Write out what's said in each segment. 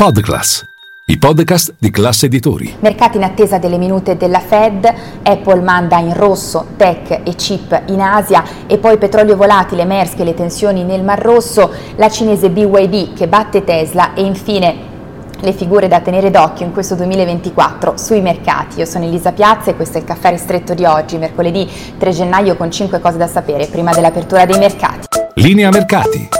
Podclass, i podcast di classe editori. Mercati in attesa delle minute della Fed, Apple manda in rosso tech e chip in Asia e poi petrolio volatile, Maersk e le tensioni nel Mar Rosso, la cinese BYD che batte Tesla e infine le figure da tenere d'occhio in questo 2024 sui mercati. Io sono Elisa Piazza e questo è il caffè ristretto di oggi, mercoledì 3 gennaio con 5 cose da sapere prima dell'apertura dei mercati. Linea mercati.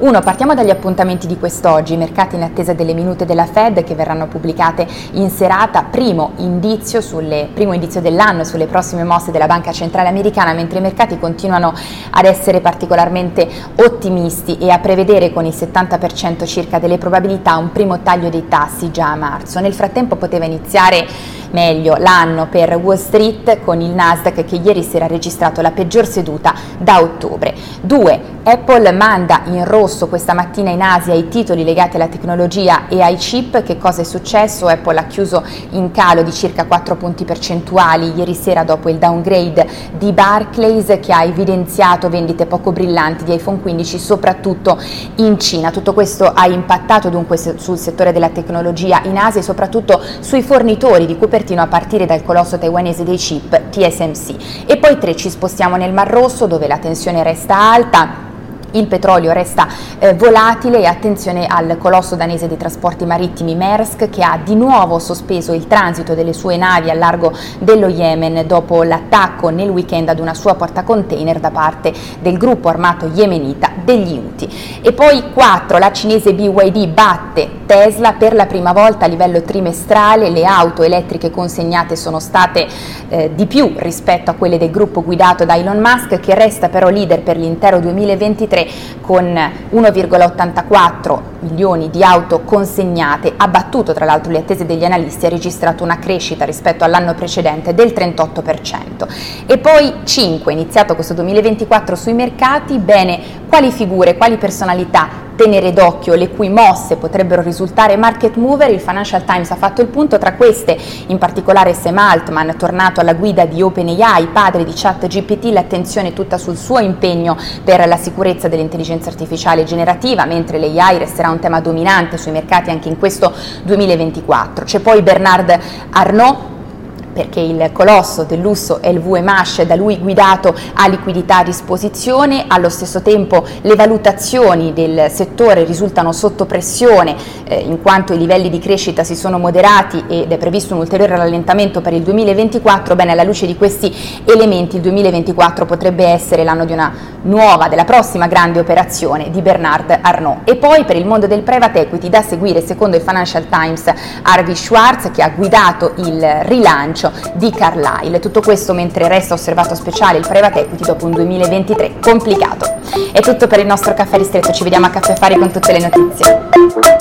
1. Partiamo dagli appuntamenti di quest'oggi, mercati in attesa delle minute della Fed che verranno pubblicate in serata, primo indizio, sulle, primo indizio dell'anno sulle prossime mosse della Banca Centrale Americana, mentre i mercati continuano ad essere particolarmente ottimisti e a prevedere con il 70% circa delle probabilità un primo taglio dei tassi già a marzo. Nel frattempo poteva iniziare meglio l'anno per Wall Street con il Nasdaq che ieri si era registrato la peggior seduta da ottobre. 2. Apple manda in rosso questa mattina in Asia i titoli legati alla tecnologia e ai chip. Che cosa è successo? Apple ha chiuso in calo di circa 4 punti percentuali ieri sera dopo il downgrade di Barclays che ha evidenziato vendite poco brillanti di iPhone 15 soprattutto in Cina. Tutto questo ha impattato dunque sul settore della tecnologia in Asia e soprattutto sui fornitori di Cupertino a partire dal colosso taiwanese dei chip TSMC. E poi tre ci spostiamo nel Mar Rosso dove la tensione resta alta il petrolio resta eh, volatile e attenzione al colosso danese dei trasporti marittimi Maersk che ha di nuovo sospeso il transito delle sue navi al largo dello Yemen dopo l'attacco nel weekend ad una sua portacontainer da parte del gruppo armato yemenita degli Houthi. E poi 4, la cinese BYD batte Tesla per la prima volta a livello trimestrale, le auto elettriche consegnate sono state eh, di più rispetto a quelle del gruppo guidato da Elon Musk che resta però leader per l'intero 2023 con 1,84 milioni di auto consegnate, ha battuto tra l'altro le attese degli analisti, ha registrato una crescita rispetto all'anno precedente del 38%. E poi 5, iniziato questo 2024 sui mercati, bene, quali figure, quali personalità tenere d'occhio, le cui mosse potrebbero risultare market mover, il Financial Times ha fatto il punto, tra queste in particolare Sam Altman, tornato alla guida di OpenAI, padre di ChatGPT, l'attenzione tutta sul suo impegno per la sicurezza dell'intelligenza artificiale generativa, mentre l'AI resterà un tema dominante sui mercati anche in questo 2024. C'è poi Bernard Arnault, perché il colosso del lusso LVMH da lui guidato ha liquidità a disposizione, allo stesso tempo le valutazioni del settore risultano sotto pressione eh, in quanto i livelli di crescita si sono moderati ed è previsto un ulteriore rallentamento per il 2024, bene alla luce di questi elementi il 2024 potrebbe essere l'anno di una nuova, della prossima grande operazione di Bernard Arnault. E poi per il mondo del private equity da seguire secondo il Financial Times Harvey Schwartz che ha guidato il rilancio di Carlyle. Tutto questo mentre resta osservato speciale il private equity dopo un 2023 complicato. È tutto per il nostro caffè ristretto, ci vediamo a Caffè Fari con tutte le notizie.